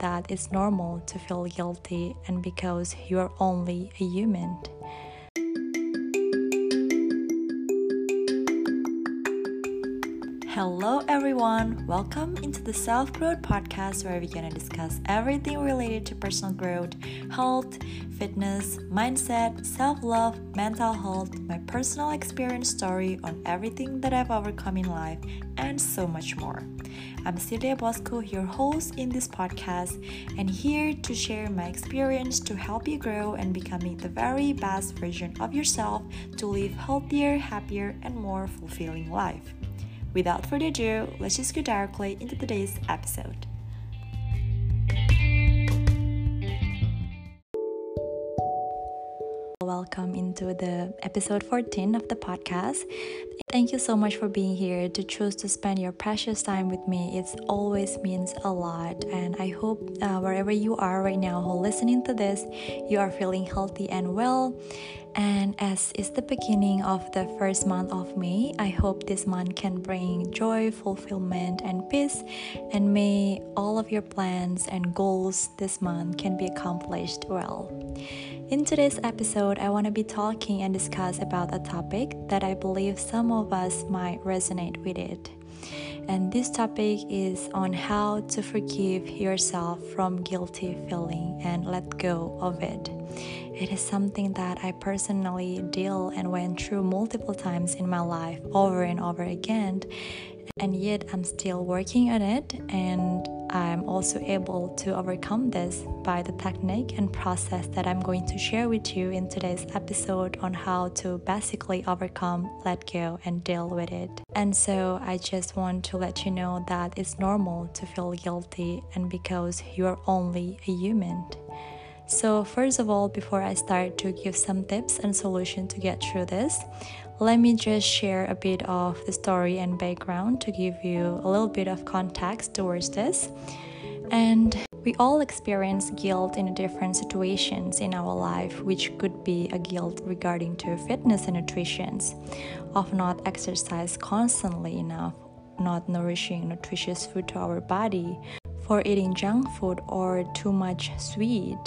that it's normal to feel guilty and because you're only a human. Hello, everyone. Welcome into the Self Growth Podcast, where we're going to discuss everything related to personal growth, health, fitness, mindset, self love, mental health, my personal experience story on everything that I've overcome in life, and so much more. I'm Celia Bosco, your host in this podcast, and here to share my experience to help you grow and becoming the very best version of yourself to live healthier, happier, and more fulfilling life. Without further ado, let's just go directly into today's episode. Welcome into the episode 14 of the podcast. Thank you so much for being here to choose to spend your precious time with me. It always means a lot, and I hope uh, wherever you are right now, who listening to this, you are feeling healthy and well and as it's the beginning of the first month of May, I hope this month can bring joy, fulfillment, and peace. And may all of your plans and goals this month can be accomplished well. In today's episode, I want to be talking and discuss about a topic that I believe some of us might resonate with it. And this topic is on how to forgive yourself from guilty feeling and let go of it. It is something that I personally deal and went through multiple times in my life over and over again. And yet, I'm still working on it, and I'm also able to overcome this by the technique and process that I'm going to share with you in today's episode on how to basically overcome, let go, and deal with it. And so, I just want to let you know that it's normal to feel guilty, and because you're only a human. So, first of all, before I start to give some tips and solution to get through this, let me just share a bit of the story and background to give you a little bit of context towards this. And we all experience guilt in different situations in our life, which could be a guilt regarding to fitness and nutrition, of not exercise constantly enough, not nourishing nutritious food to our body, for eating junk food or too much sweet,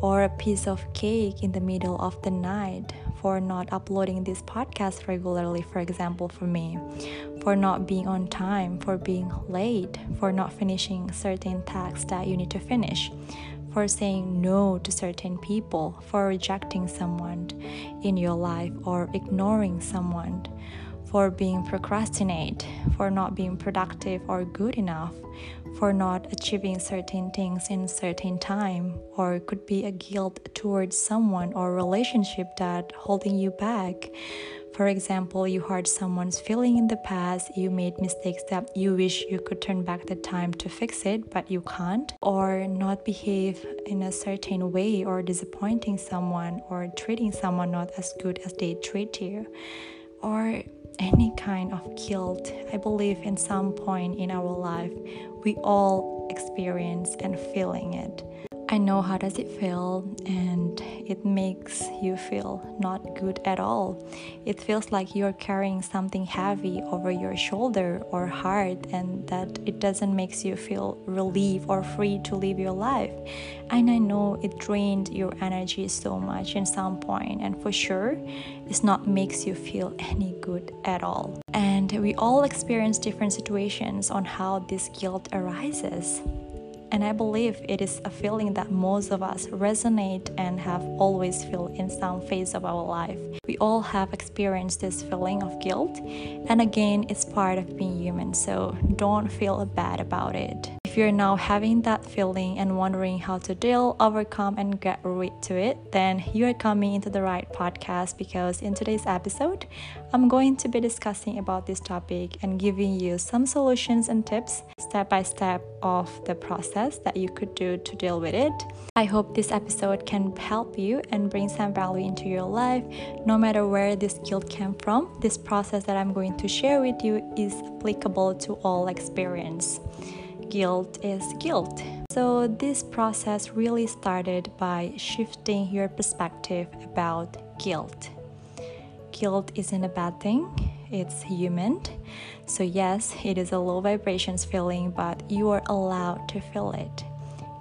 or a piece of cake in the middle of the night, for not uploading this podcast regularly, for example, for me, for not being on time, for being late, for not finishing certain tasks that you need to finish, for saying no to certain people, for rejecting someone in your life or ignoring someone for being procrastinate, for not being productive or good enough, for not achieving certain things in certain time, or could be a guilt towards someone or relationship that holding you back. For example, you hurt someone's feeling in the past, you made mistakes that you wish you could turn back the time to fix it, but you can't, or not behave in a certain way, or disappointing someone, or treating someone not as good as they treat you, or any kind of guilt, I believe in some point in our life, we all experience and feeling it. I know how does it feel and it makes you feel not good at all. It feels like you're carrying something heavy over your shoulder or heart and that it doesn't makes you feel relief or free to live your life. And I know it drained your energy so much in some point and for sure it's not makes you feel any good at all. And we all experience different situations on how this guilt arises. And I believe it is a feeling that most of us resonate and have always felt in some phase of our life. We all have experienced this feeling of guilt, and again, it's part of being human, so don't feel bad about it. If you're now having that feeling and wondering how to deal, overcome, and get rid to it, then you are coming into the right podcast because in today's episode, I'm going to be discussing about this topic and giving you some solutions and tips step by step of the process that you could do to deal with it. I hope this episode can help you and bring some value into your life. No matter where this guilt came from, this process that I'm going to share with you is applicable to all experience guilt is guilt. So, this process really started by shifting your perspective about guilt. Guilt isn't a bad thing, it's human. So, yes, it is a low vibrations feeling, but you are allowed to feel it.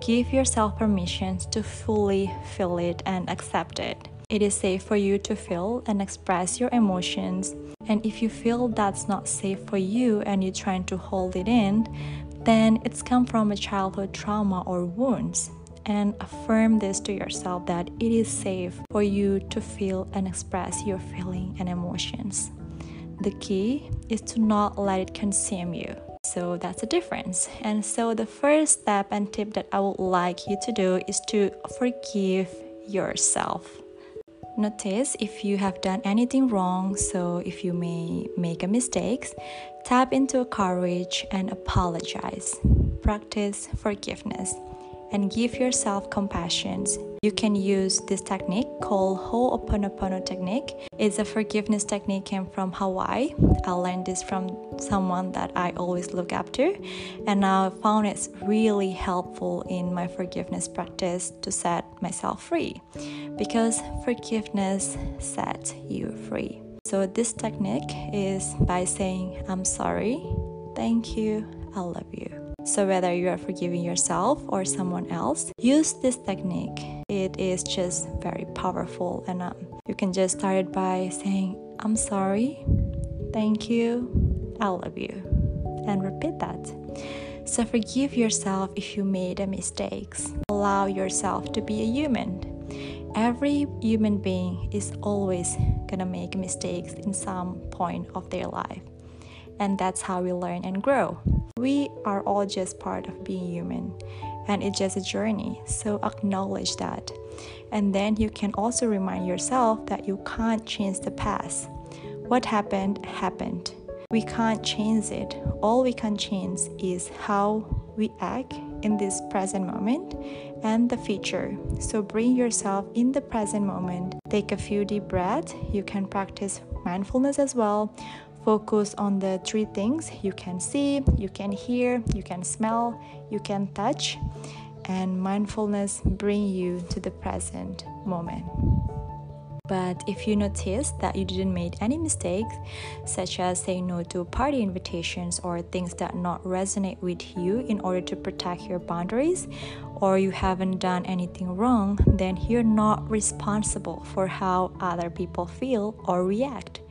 Give yourself permission to fully feel it and accept it. It is safe for you to feel and express your emotions. And if you feel that's not safe for you and you're trying to hold it in, then it's come from a childhood trauma or wounds. And affirm this to yourself that it is safe for you to feel and express your feeling and emotions. The key is to not let it consume you. So that's a difference. And so the first step and tip that I would like you to do is to forgive yourself. Notice if you have done anything wrong, so if you may make a mistake, tap into courage and apologize. Practice forgiveness and give yourself compassion. You can use this technique called Ho'oponopono technique. It's a forgiveness technique came from Hawaii. I learned this from someone that I always look up to, and I found it's really helpful in my forgiveness practice to set myself free because forgiveness sets you free. So this technique is by saying I'm sorry, thank you, I love you. So, whether you are forgiving yourself or someone else, use this technique. It is just very powerful, and um, you can just start it by saying, I'm sorry, thank you, I love you, and repeat that. So, forgive yourself if you made a mistakes. Allow yourself to be a human. Every human being is always gonna make mistakes in some point of their life and that's how we learn and grow. We are all just part of being human, and it's just a journey, so acknowledge that. And then you can also remind yourself that you can't change the past. What happened, happened. We can't change it. All we can change is how we act in this present moment and the future. So bring yourself in the present moment. Take a few deep breaths. You can practice mindfulness as well focus on the three things you can see, you can hear, you can smell, you can touch, and mindfulness bring you to the present moment. But if you notice that you didn't make any mistakes, such as saying no to party invitations or things that not resonate with you in order to protect your boundaries, or you haven't done anything wrong, then you're not responsible for how other people feel or react.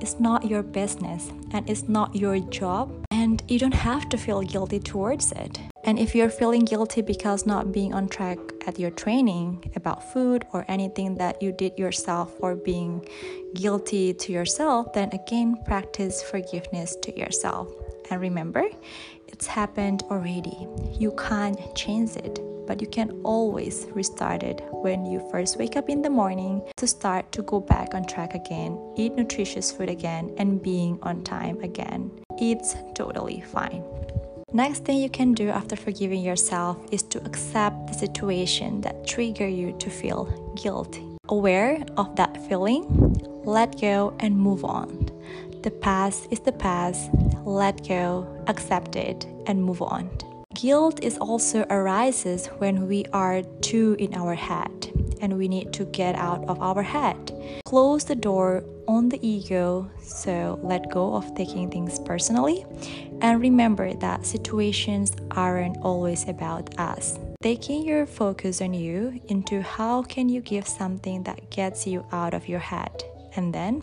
It's not your business and it's not your job, and you don't have to feel guilty towards it. And if you're feeling guilty because not being on track at your training about food or anything that you did yourself or being guilty to yourself, then again practice forgiveness to yourself. And remember, it's happened already. You can't change it but you can always restart it when you first wake up in the morning to start to go back on track again, eat nutritious food again, and being on time again. It's totally fine. Next thing you can do after forgiving yourself is to accept the situation that trigger you to feel guilty. Aware of that feeling, let go and move on. The past is the past. Let go, accept it, and move on. Guilt is also arises when we are too in our head and we need to get out of our head. Close the door on the ego, so let go of taking things personally and remember that situations aren't always about us. Taking your focus on you into how can you give something that gets you out of your head and then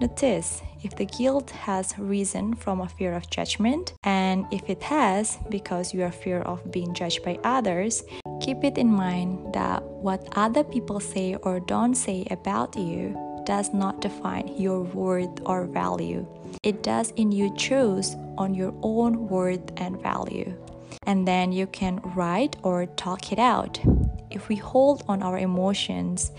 notice if the guilt has risen from a fear of judgment, and if it has because you are fear of being judged by others, keep it in mind that what other people say or don't say about you does not define your worth or value. It does in you choose on your own worth and value. And then you can write or talk it out if we hold on our emotions,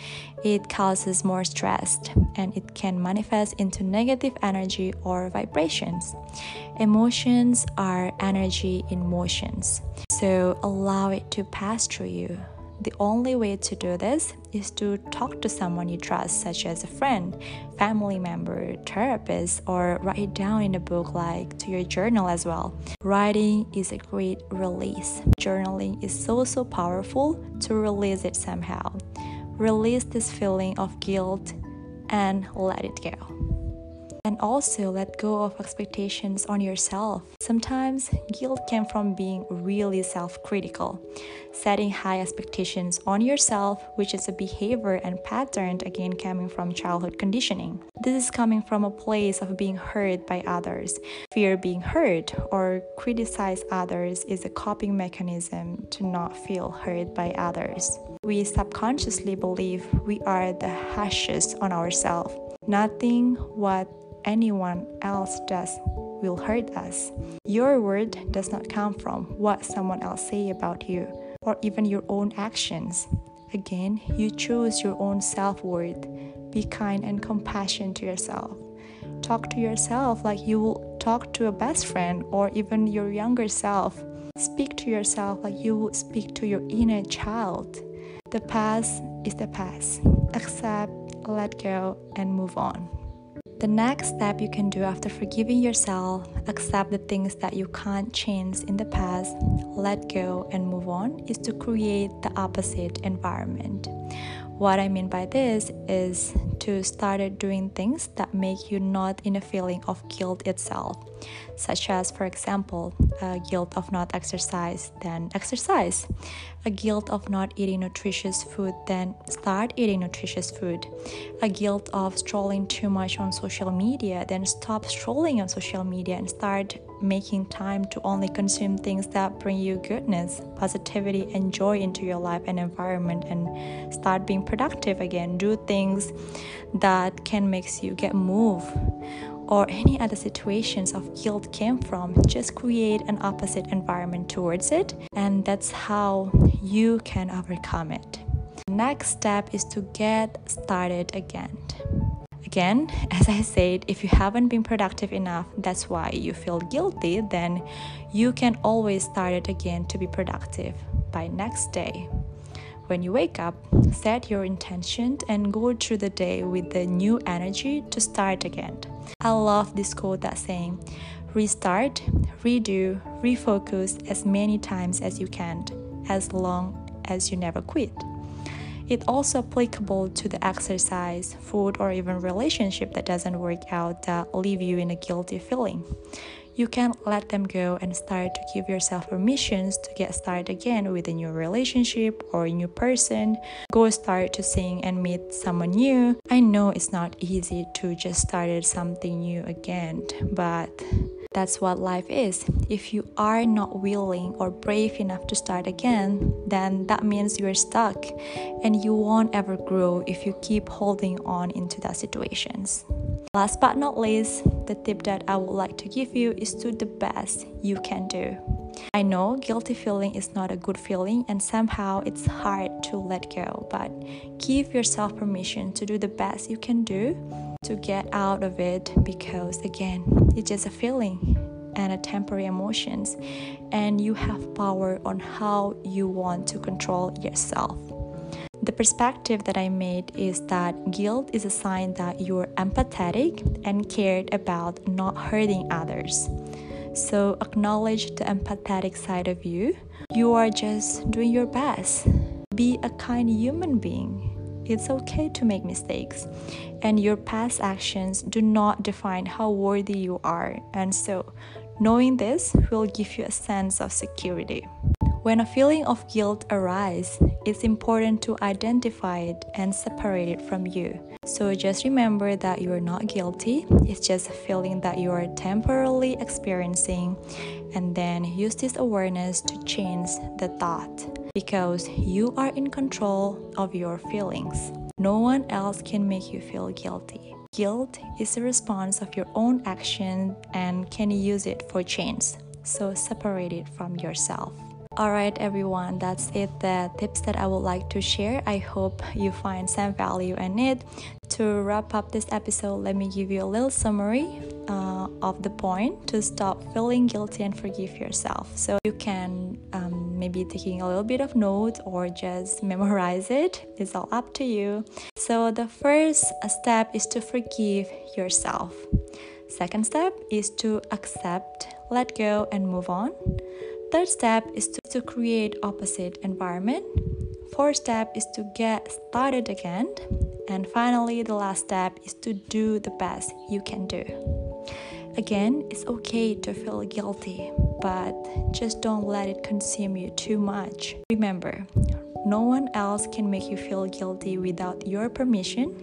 it causes more stress and it can manifest into negative energy or vibrations. Emotions are energy in motions, so allow it to pass through you. The only way to do this is to talk to someone you trust, such as a friend, family member, therapist, or write it down in a book like to your journal as well. Writing is a great release. Journaling is so, so powerful to release it somehow. Release this feeling of guilt and let it go. And also let go of expectations on yourself. Sometimes guilt came from being really self critical, setting high expectations on yourself, which is a behavior and pattern again coming from childhood conditioning. This is coming from a place of being hurt by others. Fear being hurt or criticize others is a coping mechanism to not feel hurt by others. We subconsciously believe we are the hashes on ourselves. Nothing what anyone else does will hurt us. Your word does not come from what someone else say about you or even your own actions. Again, you choose your own self-worth. Be kind and compassionate to yourself. Talk to yourself like you will talk to a best friend or even your younger self. Speak to yourself like you would speak to your inner child. The past is the past. Accept, let go, and move on. The next step you can do after forgiving yourself, accept the things that you can't change in the past, let go, and move on, is to create the opposite environment. What I mean by this is to start doing things that make you not in a feeling of guilt itself, such as, for example, a guilt of not exercise, then exercise, a guilt of not eating nutritious food, then start eating nutritious food, a guilt of strolling too much on social media, then stop strolling on social media and start making time to only consume things that bring you goodness, positivity, and joy into your life and environment and start being productive again. Do things that can make you get move or any other situations of guilt came from. Just create an opposite environment towards it and that's how you can overcome it. Next step is to get started again Again, as I said, if you haven't been productive enough, that's why you feel guilty, then you can always start it again to be productive by next day. When you wake up, set your intention and go through the day with the new energy to start again. I love this quote that saying, restart, redo, refocus as many times as you can, as long as you never quit. It's also applicable to the exercise, food, or even relationship that doesn't work out that leave you in a guilty feeling. You can let them go and start to give yourself permissions to get started again with a new relationship or a new person. Go start to sing and meet someone new. I know it's not easy to just start something new again, but that's what life is. If you are not willing or brave enough to start again, then that means you're stuck and you won't ever grow if you keep holding on into that situations. Last but not least, the tip that I would like to give you is to do the best you can do. I know guilty feeling is not a good feeling and somehow it's hard to let go, but give yourself permission to do the best you can do to get out of it because again, it's just a feeling and a temporary emotions and you have power on how you want to control yourself. The perspective that I made is that guilt is a sign that you're empathetic and cared about not hurting others. So acknowledge the empathetic side of you. You are just doing your best. Be a kind human being. It's okay to make mistakes, and your past actions do not define how worthy you are. And so, knowing this will give you a sense of security. When a feeling of guilt arises, it's important to identify it and separate it from you. So just remember that you are not guilty, it's just a feeling that you are temporarily experiencing, and then use this awareness to change the thought because you are in control of your feelings. No one else can make you feel guilty. Guilt is a response of your own action and can use it for change. So separate it from yourself. Alright, everyone, that's it. The tips that I would like to share. I hope you find some value in it. To wrap up this episode, let me give you a little summary uh, of the point to stop feeling guilty and forgive yourself. So you can um, maybe taking a little bit of note or just memorize it. It's all up to you. So the first step is to forgive yourself. Second step is to accept, let go, and move on. Third step is to, to create opposite environment. Fourth step is to get started again. And finally, the last step is to do the best you can do. Again, it's okay to feel guilty, but just don't let it consume you too much. Remember, no one else can make you feel guilty without your permission,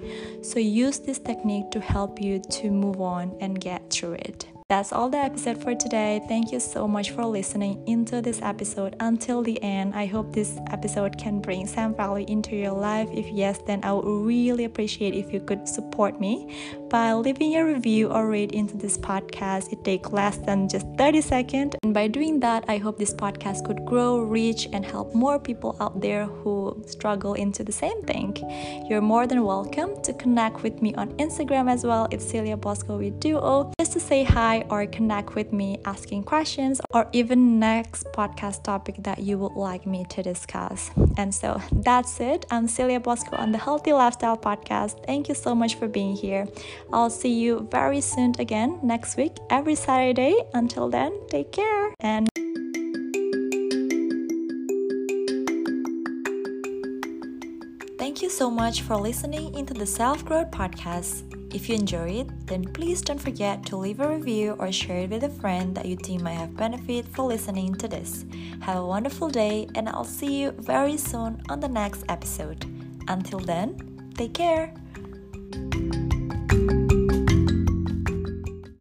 so use this technique to help you to move on and get through it. That's all the episode for today. Thank you so much for listening into this episode until the end. I hope this episode can bring some value into your life. If yes, then I would really appreciate if you could support me by leaving a review or rate into this podcast. It takes less than just 30 seconds. And by doing that, I hope this podcast could grow, reach, and help more people out there who struggle into the same thing. You're more than welcome to connect with me on Instagram as well. It's Celia Bosco with Duo. Just to say hi or connect with me asking questions or even next podcast topic that you would like me to discuss. And so that's it. I'm Celia Bosco on the Healthy Lifestyle Podcast. Thank you so much for being here. I'll see you very soon again next week, every Saturday. Until then, take care and Thank you so much for listening into the Self Growth Podcast. If you enjoy it, then please don't forget to leave a review or share it with a friend that you think might have benefit for listening to this. Have a wonderful day, and I'll see you very soon on the next episode. Until then, take care.